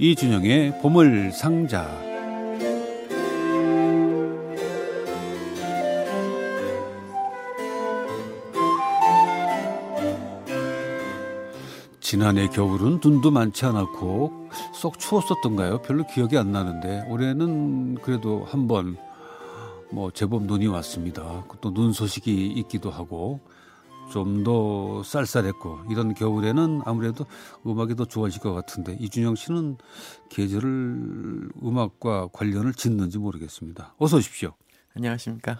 이준영의 보물 상자. 지난해 겨울은 눈도 많지 않았고 쏙 추웠었던가요? 별로 기억이 안 나는데 올해는 그래도 한번 뭐 제법 눈이 왔습니다. 또 눈 소식이 있기도 하고 좀 더 쌀쌀했고 이런 겨울에는 아무래도 음악이 더 좋아질 것 같은데 이준영 씨는 계절을 음악과 관련을 짓는지 모르겠습니다. 어서 오십시오. 안녕하십니까.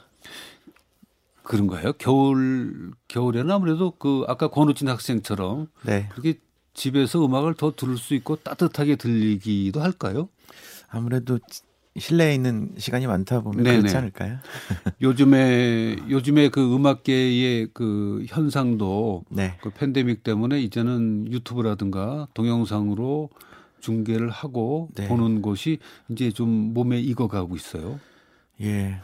그런가요? 겨울 겨울에는 아무래도 그 아까 권우진 학생처럼 네. 그렇게 집에서 음악을 더 들을 수 있고 따뜻하게 들리기도 할까요? 아무래도 실내에 있는 시간이 많다 보면 네네. 그렇지 않을까요? 요즘에 요즘에 그 음악계의 그 현상도 네. 그 팬데믹 때문에 이제는 유튜브라든가 동영상으로 중계를 하고 네. 보는 곳이 이제 좀 몸에 익어가고 있어요. 예,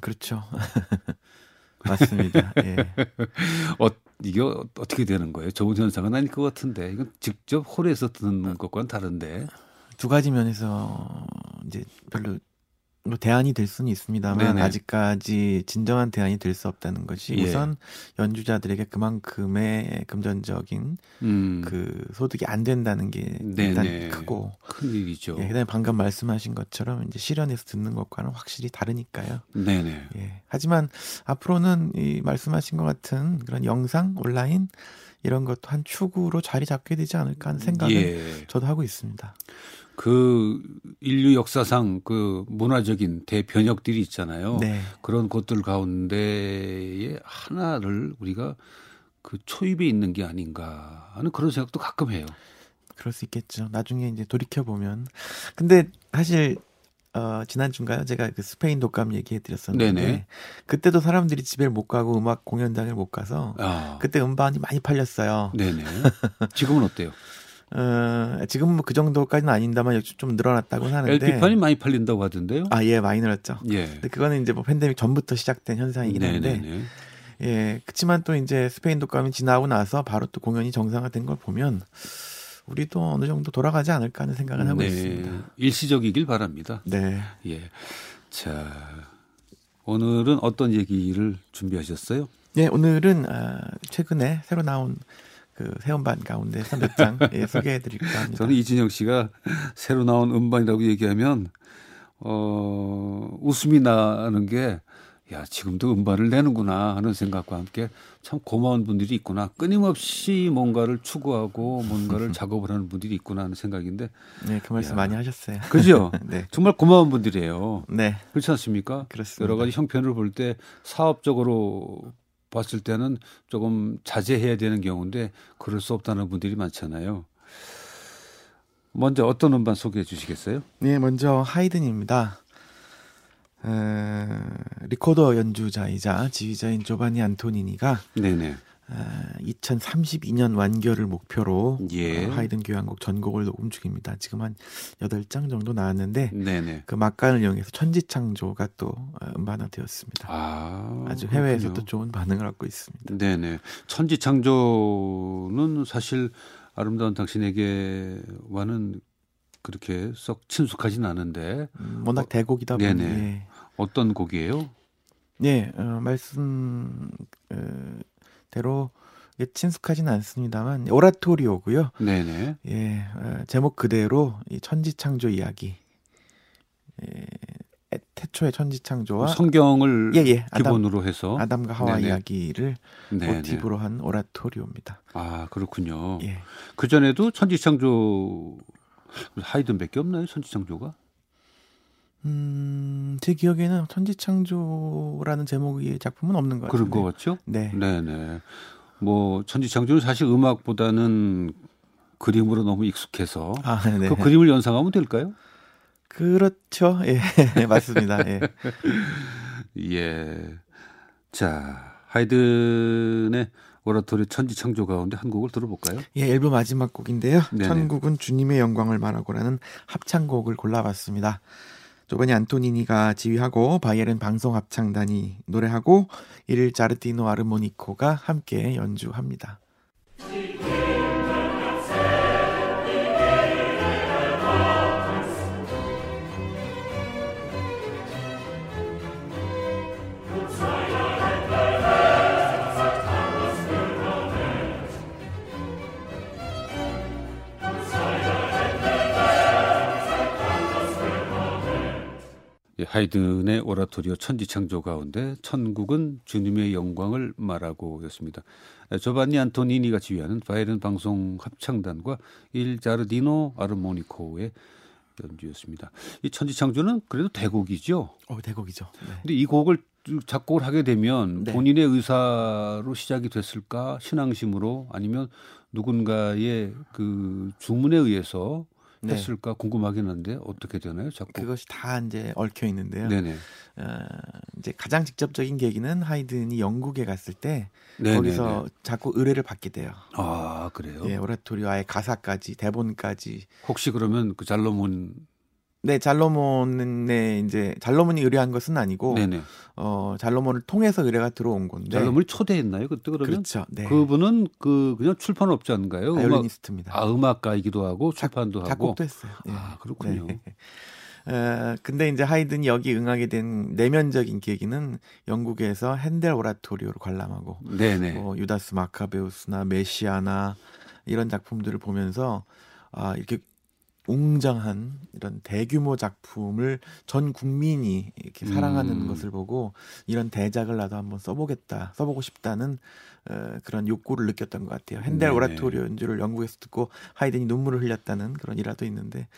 그렇죠. 맞습니다. 예. 어, 이게 어떻게 되는 거예요? 좋은 현상은 아닐 것 같은데 이건 직접 홀에서 듣는 것과는 다른데. 두 가지 면에서 이제 별로 뭐 대안이 될 수는 있습니다만 네네. 아직까지 진정한 대안이 될 수 없다는 것이 예. 우선 연주자들에게 그만큼의 금전적인 음. 그 소득이 안 된다는 게 일단 크고 큰 일이죠. 예, 그다음에 방금 말씀하신 것처럼 이제 실현해서 듣는 것과는 확실히 다르니까요. 네네. 예. 하지만 앞으로는 이 말씀하신 것 같은 그런 영상 온라인 이런 것도 한 축으로 자리 잡게 되지 않을까 하는 생각을 예. 저도 하고 있습니다. 그 인류 역사상 그 문화적인 대변혁들이 있잖아요. 네. 그런 것들 가운데에 하나를 우리가 그 초입에 있는 게 아닌가 하는 그런 생각도 가끔 해요. 그럴 수 있겠죠. 나중에 이제 돌이켜 보면. 근데 사실 어, 지난주인가요? 제가 그 스페인 독감 얘기해 드렸었는데 네네. 그때도 사람들이 집에 못 가고 음악 공연장을 못 가서 아. 그때 음반이 많이 팔렸어요. 네네. 지금은 어때요? 어, 지금은 뭐그 정도까지는 아닌다만 좀 늘어났다고 하는데 LP판이 많이 팔린다고 하던데요. 아, 예, 많이 늘었죠. 예. 근데 그거는 이제 뭐 팬데믹 전부터 시작된 현상이긴 한데 네네네. 예, 그렇지만 또 이제 스페인 독감이 지나고 나서 바로 또 공연이 정상화된 걸 보면 우리도 어느 정도 돌아가지 않을까 하는 생각은 하고 네. 있습니다. 일시적이길 바랍니다. 네. 예. 자, 오늘은 어떤 얘기를 준비하셨어요? 네, 오늘은 아, 최근에 새로 나온 그 새음반 가운데서 몇 장 예, 소개해드릴까 합니다. 저는 이진영 씨가 새로 나온 음반이라고 얘기하면 어 웃음이 나는 게 야, 지금도 음반을 내는구나 하는 생각과 함께 참 고마운 분들이 있구나. 끊임없이 뭔가를 추구하고 뭔가를 작업을 하는 분들이 있구나 하는 생각인데. 네, 그 말씀 야, 많이 하셨어요. 그죠? 네. 정말 고마운 분들이에요. 네. 그렇지 않습니까? 그렇습니다. 여러 가지 형편을 볼 때 사업적으로 봤을 때는 조금 자제해야 되는 경우인데 그럴 수 없다는 분들이 많잖아요. 먼저 어떤 음반 소개해 주시겠어요? 네, 먼저 하이든입니다. 에, 리코더 연주자이자 지휘자인 조바니 안토니니가 네네. 2032년 완결을 목표로 예. 어, 하이든 교향곡 전곡을 녹음 중입니다. 지금 한 8장 정도 나왔는데 네네. 그 막간을 이용해서 천지창조가 또 어, 음반화되었습니다. 아, 주 해외에서 도 좋은 반응을 얻고 있습니다. 네네. 천지창조는 사실 아름다운 당신에게와는 그렇게 썩 친숙하진 않은데 음, 워낙 대곡이다 보니. 예. 어떤 곡이에요? 네, 어, 말씀 어, 대로 친숙하지는 않습니다만 오라토리오고요. 네네. 예, 어, 제목 그대로 이 천지창조 이야기. 예, 태초의 천지창조와 성경을 예, 예, 기본으로 해서 아담과 하와 네네. 이야기를 네네. 모티브로 한 오라토리오입니다. 아 그렇군요. 예. 그 전에도 천지창조 하이든밖에 없나요? 천지창조가? 음, 제 기억에는 천지창조라는 제목의 작품은 없는 것 같아요. 그런 것 같죠? 네. 네네. 뭐 천지창조는 사실 음악보다는 그림으로 너무 익숙해서 아, 네. 그 그림을 연상하면 될까요? 그렇죠. 예, 맞습니다. 예. 예. 자, 하이든의 오라토리 천지창조 가운데 한 곡을 들어볼까요? 예, 앨범 마지막 곡인데요. 네네. 천국은 주님의 영광을 말하고라는 합창곡을 골라봤습니다. 조바니 안토니니가 지휘하고 바이에른 방송 합창단이 노래하고 일 자르티노 아르모니코가 함께 연주합니다. 하이든의 오라토리오 천지창조 가운데 천국은 주님의 영광을 말하고였습니다. 예, 조반니 안토니니가 지휘하는 바이른 방송 합창단과 일 자르디노 아르모니코의 연주였습니다. 이 천지창조는 그래도 대곡이죠. 어, 대곡이죠. 네. 근데 이 곡을 작곡을 하게 되면 네. 본인의 의사로 시작이 됐을까 신앙심으로 아니면 누군가의 그 주문에 의해서 네. 했을까 궁금하긴 한데 어떻게 되나요? 자꾸 그것이 다 이제 얽혀 있는데요. 네네. 어, 이제 가장 직접적인 계기는 하이든이 영국에 갔을 때 네네네. 거기서 자꾸 의뢰를 받게 돼요. 아 그래요? 예, 오라토리오아의 가사까지 대본까지. 혹시 그러면 그 잘로몬 네, 잘로몬의 이제 잘로몬이 의뢰한 것은 아니고 네네. 어 잘로몬을 통해서 의뢰가 들어온 건데 잘로몬이 초대했나요 그때 그러면? 그렇죠. 네. 그분은 그 그냥 출판업자인가요? 바이올리니스트입니다. 아 음악가이기도 하고 출판도 작, 하고 작곡도 했어요. 네. 아 그렇군요. 네. 어, 근데 이제 하이든이 여기 응하게 된 내면적인 계기는 영국에서 핸델 오라토리오를 관람하고 네네. 뭐 유다스 마카베우스나 메시아나 이런 작품들을 보면서 아 이렇게 웅장한 이런 대규모 작품을 전 국민이 이렇게 사랑하는 음. 것을 보고 이런 대작을 나도 한번 써보겠다, 써보고 싶다는 어, 그런 욕구를 느꼈던 것 같아요. 핸델 네. 오라토리오 연주를 영국에서 듣고 하이든이 눈물을 흘렸다는 그런 일화도 있는데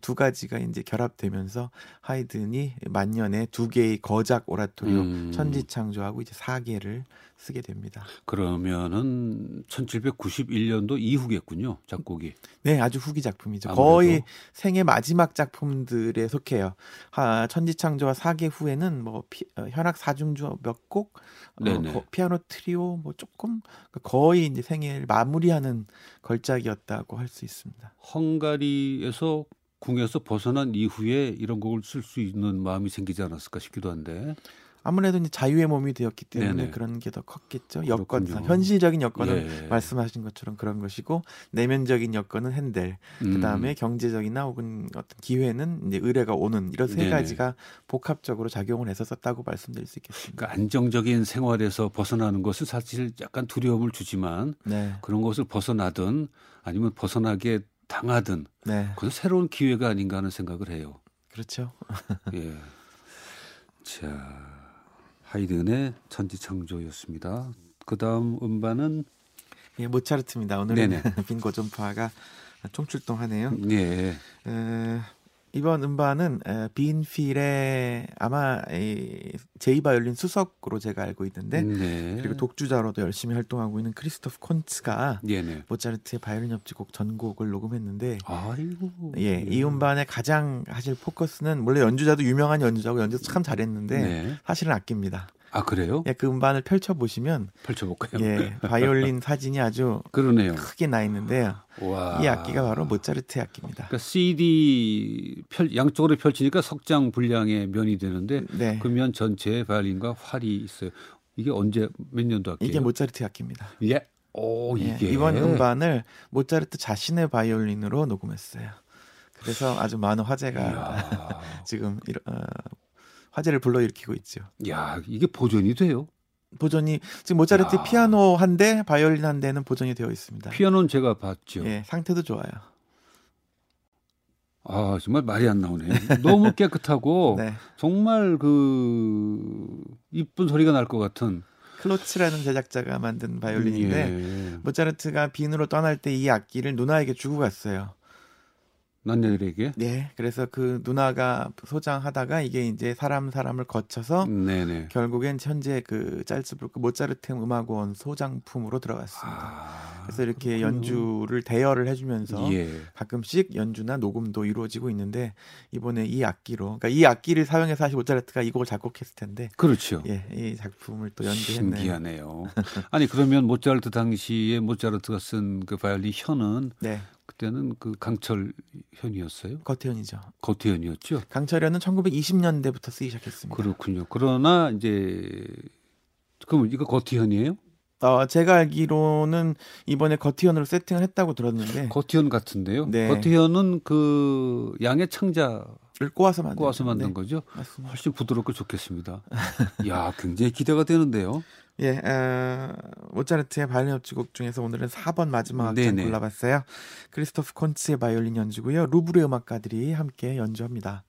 두 가지가 이제 결합되면서 하이든이 만년에 두 개의 거작 오라토리오 음. 천지창조하고 이제 사개를 쓰게 됩니다. 그러면은 1791년도 이후겠군요, 작곡이. 네, 아주 후기 작품이죠. 아무래도. 거의 생애 마지막 작품들에 속해요. 하, 천지창조와 사계 후에는 뭐 피, 어, 현악 사중주 몇 곡, 어, 피아노 트리오 뭐 조금 그러니까 거의 이제 생애를 마무리하는 걸작이었다고 할 수 있습니다. 헝가리에서 궁에서 벗어난 이후에 이런 곡을 쓸 수 있는 마음이 생기지 않았을까 싶기도 한데. 아무래도 이제 자유의 몸이 되었기 때문에 네네. 그런 게 더 컸겠죠. 여건상 현실적인 여건은 예. 말씀하신 것처럼 그런 것이고 내면적인 여건은 핸델. 음. 그다음에 경제적이나 혹은 어떤 기회는 이제 의뢰가 오는 이런 세. 가지가 복합적으로 작용을 해서 썼다고 말씀드릴 수 있겠습니다. 그러니까 안정적인 생활에서 벗어나는 것은 사실 약간 두려움을 주지만 네. 그런 것을 벗어나든 아니면 벗어나게 당하든 네. 그건 새로운 기회가 아닌가 하는 생각을 해요. 그렇죠. 예. 자. 하이든의 천지창조였습니다. 그 다음 음반은 예, 모차르트입니다. 오늘은 빈 고전파가 총출동하네요. 예. 에, 이번 음반은 빈필의 아마 제이 바이올린 수석으로 제가 알고 있는데 네. 그리고 독주자로도 열심히 활동하고 있는 크리스토프 콘츠가 네네. 모차르트의 바이올린 협주곡 전곡을 녹음했는데 아이고. 예, 이 음반의 가장 사실 포커스는 원래 연주자도 유명한 연주자고 연주 참 잘했는데 네. 사실은 악기입니다. 아 그래요? 예, 그 음반을 펼쳐 보시면 펼쳐 볼까요? 예, 바이올린 사진이 아주 그러네요. 크게 나 있는데요. 와. 이 악기가 바로 모차르트 악기입니다. 그러니까 CD 펼, 양쪽으로 펼치니까 석장 분량의 면이 되는데 네. 그면 전체에 바이올린과 활이 있어요. 이게 언제 몇 년도 악기예요? 이게 모차르트 악기입니다. 예. 오 예, 이게 예, 이번 음반을 모차르트 자신의 바이올린으로 녹음했어요. 그래서 아주 많은 화제가 지금 어, 화제를 불러일으키고 있죠. 야, 이게 보존이 돼요? 보존이 지금 모차르트 야. 피아노 한 대, 바이올린 한 대는 보존이 되어 있습니다. 피아노는 제가 봤죠. 예, 상태도 좋아요. 아, 정말 말이 안 나오네. 너무 깨끗하고 네. 정말 그 이쁜 소리가 날 것 같은 클로츠라는 제작자가 만든 바이올린인데 예. 모차르트가 빈으로 떠날 때 이 악기를 누나에게 주고 갔어요. 남녀들에게? 네. 그래서 그 누나가 소장하다가 이게 이제 사람 사람을 거쳐서 네네. 결국엔 현재 그 짤츠부르크 모차르트 음악원 소장품으로 들어갔습니다. 아, 그래서 이렇게 그렇군요. 연주를 대여를 해주면서 예. 가끔씩 연주나 녹음도 이루어지고 있는데 이번에 이 악기로 그러니까 이 악기를 사용해서 사실 모차르트가 이 곡을 작곡했을 텐데 그렇죠. 예, 이 작품을 또 연주했네요. 신기하네요. 아니 그러면 모차르트 당시에 모차르트가 쓴 그 바이올린 현은 네. 그때는 그 강철 현이었어요. 거태현이죠. 거태현이었죠. 강철현은 1920년대부터 쓰기 시작했습니다. 그렇군요. 그러나 이제 그럼 이거 거태현이에요? 어, 제가 알기로는 이번에 거티현으로 세팅을 했다고 들었는데 거티현 같은데요. 네. 거티현은 그 양의 창자를 꼬아서 만든, 꼬아서 만든 네. 거죠. 맞습니다. 훨씬 부드럽고 좋겠습니다. 야, 굉장히 기대가 되는데요. 예, 어, 모차르트의 바이올린 협주곡 중에서 오늘은 4번 마지막 악장 골라봤어요. 크리스토프 콘츠의 바이올린 연주고요. 루브르 음악가들이 함께 연주합니다.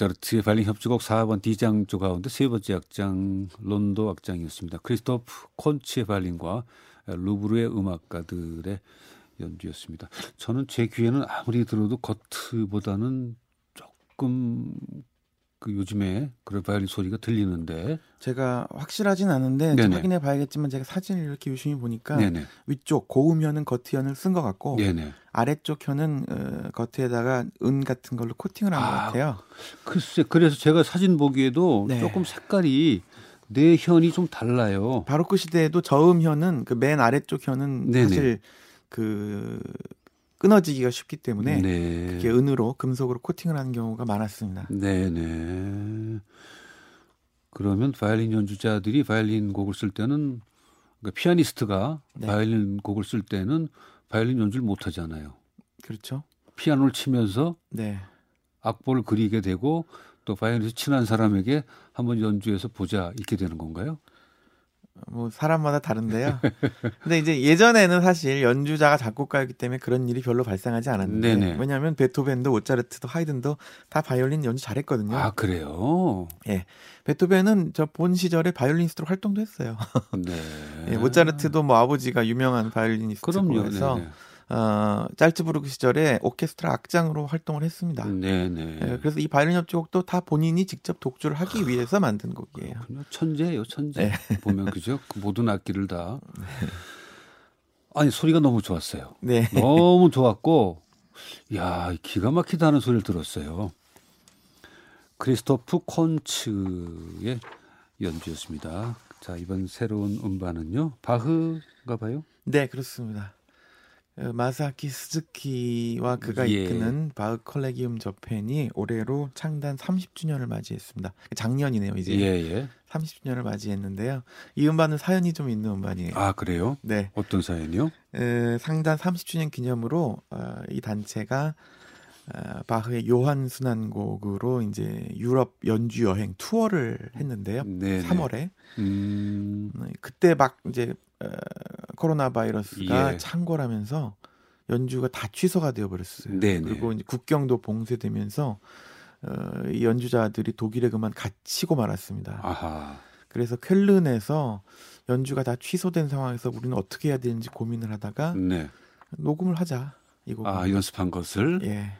모차르트의 발린 협주곡 4번 D장조 가운데 세 번째 악장 론도 악장이었습니다. 크리스토프 콘치의 발린과 루브르의 음악가들의 연주였습니다. 저는 제 귀에는 아무리 들어도 겉보다는 조금 그 요즘에 그런 바이올린 소리가 들리는데 제가 확실하진 않은데 확인해 봐야겠지만 제가 사진을 이렇게 유심히 보니까 네네. 위쪽 고음현은 겉현을 쓴 것 같고 네네. 아래쪽 현은 어, 겉에다가 은 같은 걸로 코팅을 한것 아, 같아요. 글쎄 그래서 제가 사진 보기에도 네. 조금 색깔이 내 현이 좀 달라요. 바로크 시대에도 저음 현은 그 맨 아래쪽 현은 네네. 사실 그 끊어지기가 쉽기 때문에 네. 그게 은으로 금속으로 코팅을 하는 경우가 많았습니다. 네 네. 그러면 바이올린 연주자들이 바이올린 곡을 쓸 때는 그러니까 피아니스트가 네. 바이올린 곡을 쓸 때는 바이올린 연주를 못 하잖아요. 그렇죠. 피아노를 치면서 네. 악보를 그리게 되고 또 바이올린에서 친한 사람에게 한번 연주해서 보자 이렇게 되는 건가요? 뭐 사람마다 다른데요. 근데 이제 예전에는 사실 연주자가 작곡가였기 때문에 그런 일이 별로 발생하지 않았는데 네네. 왜냐하면 베토벤도 모차르트도 하이든도 다 바이올린 연주 잘했거든요. 아 그래요? 예, 베토벤은 저 본 시절에 바이올리니스트로 활동도 했어요. 네. 예, 모차르트도 뭐 아버지가 유명한 바이올리니스트고 해서 네네. 어, 짤츠부르크 시절에 오케스트라 악장으로 활동을 했습니다. 네네. 네, 그래서 이 바이올린 협주곡도 다 본인이 직접 독주를 하기 위해서 만든 곡이에요. 그렇군요. 천재예요, 천재. 네. 보면 그죠? 그 모든 악기를 다. 네. 아니 소리가 너무 좋았어요. 네. 너무 좋았고, 야 기가 막히다는 소리를 들었어요. 크리스토프 콘츠의 연주였습니다. 자 이번 새로운 음반은요 바흐가 봐요? 네 그렇습니다. 어, 마사키 스즈키와 그가 예. 이끄는 바흐 컬레기움 저펜이 올해로 창단 30주년을 맞이했습니다. 작년이네요, 이제. 예, 예. 30주년을 맞이했는데요. 이 음반은 사연이 좀 있는 음반이에요. 아, 그래요? 네. 어떤 사연이요? 에, 상단 30주년 기념으로 어, 이 단체가 어, 바흐의 요한 순환곡으로 이제 유럽 연주 여행 투어를 했는데요. 네네. 3월에. 음... 네, 그때 막 이제 어, 코로나 바이러스가 예. 창궐하면서 연주가 다 취소가 되어 버렸어요. 그리고 이제 국경도 봉쇄되면서 어, 이 연주자들이 독일에 그만 갇히고 말았습니다. 아하. 그래서 쾰른에서 연주가 다 취소된 상황에서 우리는 어떻게 해야 되는지 고민을 하다가 네. 녹음을 하자 이거. 아 연습한 것을. 예.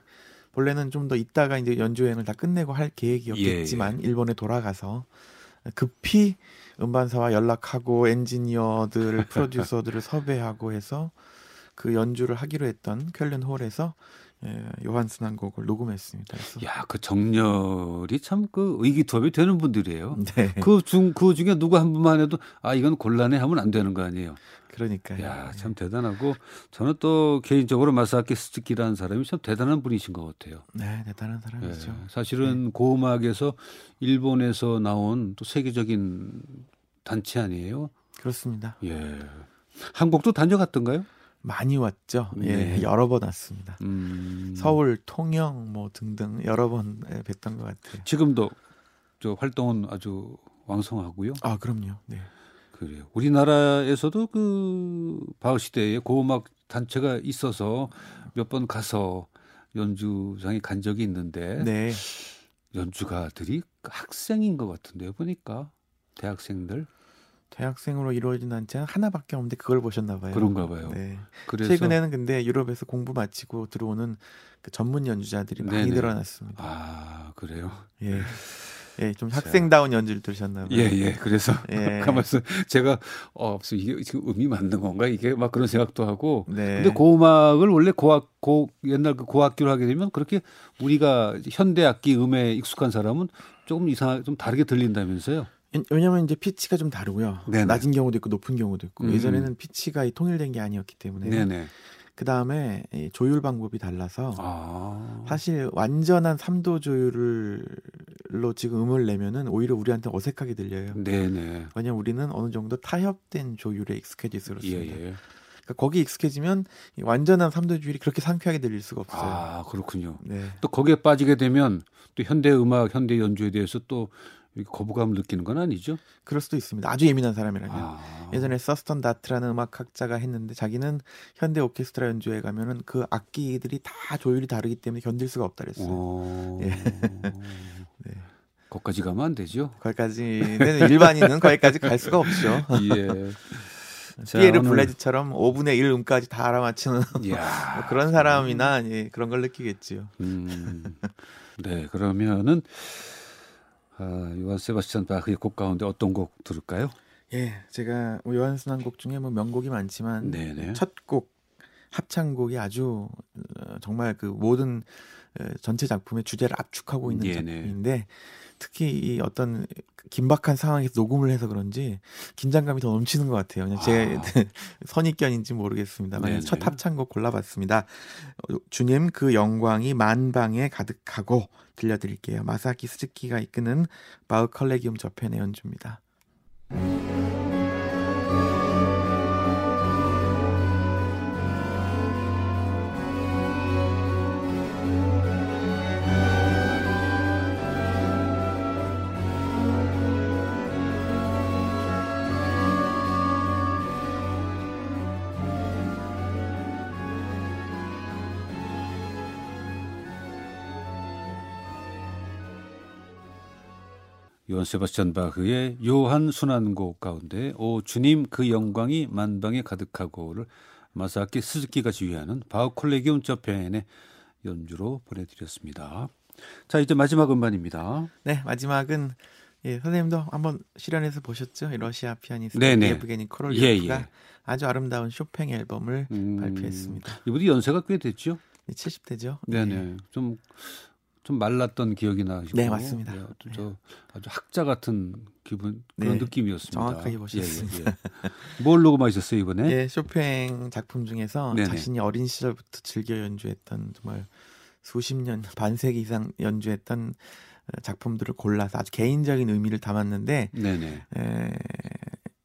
원래는 좀 더 있다가 이제 연주 여행을 다 끝내고 할 계획이었겠지만 예, 예. 일본에 돌아가서 급히 음반사와 연락하고 엔지니어들, 프로듀서들을 섭외하고 해서 그 연주를 하기로 했던 쾰른 홀에서 예, 요한스난 곡을 녹음했습니다. 야, 그 정렬이 참 그 의기투합이 되는 분들이에요. 네. 그 중, 그 중에 누구 한 분만 해도 아, 이건 곤란해 하면 안 되는 거 아니에요. 그러니까요. 야, 참 대단하고 저는 또 개인적으로 마사키 스즈키라는 사람이 참 대단한 분이신 것 같아요. 네, 대단한 사람이죠. 네, 사실은 네. 고음악에서 일본에서 나온 또 세계적인 단체 아니에요? 그렇습니다. 예. 한국도 다녀갔던가요? 많이 왔죠. 예, 네. 예, 여러 번 왔습니다. 음... 서울, 통영 뭐 등등 여러 번 뵀던 것 같아요. 지금도 저 활동은 아주 왕성하고요. 아, 그럼요. 네. 그래요. 우리나라에서도 그 바흐 시대에 고음악 단체가 있어서 몇 번 가서 연주장에 간 적이 있는데 네. 연주가들이 학생인 것 같은데요. 보니까 대학생들. 대학생으로 이루어진 단체는 하나밖에 없는데 그걸 보셨나 봐요. 그런가 봐요. 네. 그래서 최근에는 근데 유럽에서 공부 마치고 들어오는 그 전문 연주자들이 많이 네네. 늘어났습니다. 아 그래요? 예. 예, 좀 학생다운 연주를 들으셨나 봐요. 예, 예. 그래서 예. 가만있어 제가 어, 이게 지금 음이 맞는 건가 이게 막 그런 생각도 하고. 네. 근데 고음악을 원래 고악 고 옛날 그 고악기로 하게 되면 그렇게 우리가 현대 악기 음에 익숙한 사람은 조금 이상 좀 다르게 들린다면서요? 왜냐하면 이제 피치가 좀 다르고요. 네네. 낮은 경우도 있고 높은 경우도 있고 음. 예전에는 피치가 통일된 게 아니었기 때문에 네네. 그 다음에 조율 방법이 달라서 아. 사실 완전한 3도 조율로 지금 음을 내면은 오히려 우리한테 어색하게 들려요. 네네. 왜냐면 우리는 어느 정도 타협된 조율에 익숙해져 있었습니다. 예, 예. 그러니까 거기 익숙해지면 완전한 3도 조율이 그렇게 상쾌하게 들릴 수가 없어요. 아 그렇군요. 네. 또 거기에 빠지게 되면 또 현대 음악, 현대 연주에 대해서 또 거부감을 느끼는 건 아니죠? 그럴 수도 있습니다. 아주 예민한 사람이라면. 아. 예전에 서스턴 다트라는 음악학자가 했는데 자기는 현대 오케스트라 연주회 가면은 그 악기들이 다 조율이 다르기 때문에 견딜 수가 없다 그랬어요. 예. 네. 거기까지 가면 안 되죠. 거기까지는 일반인은 거기까지 갈 수가 없죠. 예. 피에르 오늘... 블레즈처럼 5분의 1 음까지 다 알아맞히는 뭐 그런 사람이나 예, 그런 걸 느끼겠지요. 음. 네, 그러면은 아, 요한 세바스찬 바흐의 곡 가운데 어떤 곡 들을까요? 예, 제가 뭐 요한 순환곡 중에 뭐 명곡이 많지만 첫 곡 합창곡이 아주 어, 정말 그 모든 어, 전체 작품의 주제를 압축하고 있는 네네. 작품인데 특히 이 어떤 긴박한 상황에서 녹음을 해서 그런지 긴장감이 더 넘치는 것 같아요. 그냥 제 아. 선입견인지 모르겠습니다만 첫 합창곡 골라봤습니다. 어, 주님 그 영광이 만방에 가득하고 들려드릴게요. 마사키 스즈키가 이끄는 바우 컬레기움 저편의 연주입니다. 요한 세바스찬 바흐의 요한 순환곡 가운데 오 주님 그 영광이 만방에 가득하고를 마사키 스즈키가 지휘하는 바흐 콜레기움 저편의 연주로 보내드렸습니다. 자 이제 마지막 음반입니다. 네 마지막은 예, 선생님도 한번 실현해서 보셨죠? 러시아 피아니스트 예브게니 코롤리오프가 예, 예. 아주 아름다운 쇼팽 앨범을 음, 발표했습니다. 이분이 연세가 꽤 됐죠? 네, 70대죠. 네네. 네. 좀 좀 말랐던 기억이 나시고 네 맞습니다. 네, 저 아주 학자 같은 기분 그런 네, 느낌이었습니다. 정확하게 보셨습니다. 예, 예, 예. 뭘 녹음하셨어요 이번에? 예, 쇼팽 작품 중에서 네네. 자신이 어린 시절부터 즐겨 연주했던 정말 수십 년 반세기 이상 연주했던 작품들을 골라서 아주 개인적인 의미를 담았는데 네네. 에,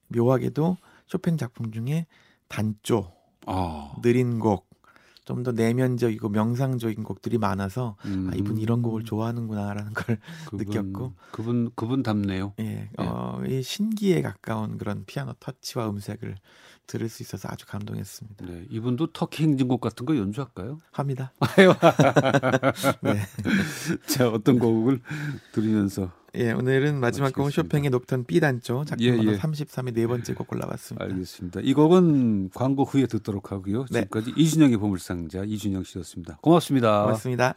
묘하게도 쇼팽 작품 중에 단조, 아. 느린 곡, 좀 더 내면적이고 명상적인 곡들이 많아서 음. 아, 이분 이런 곡을 좋아하는구나라는 걸 그분, 느꼈고 그분 그분 답네요. 예, 예. 어, 이 신기에 가까운 그런 피아노 터치와 음색을 들을 수 있어서 아주 감동했습니다. 네, 이분도 터키 행진곡 같은 거 연주할까요? 합니다. 네. 자, 어떤 곡을 들으면서 예, 오늘은 마지막 곡은 쇼팽의 녹턴 B 단조 작품 예, 예. 33의 네 번째 곡 골라봤습니다. 알겠습니다. 이 곡은 광고 후에 듣도록 하고요. 네. 지금까지 네. 이준영의 보물상자 이준영 씨였습니다. 고맙습니다. 고맙습니다.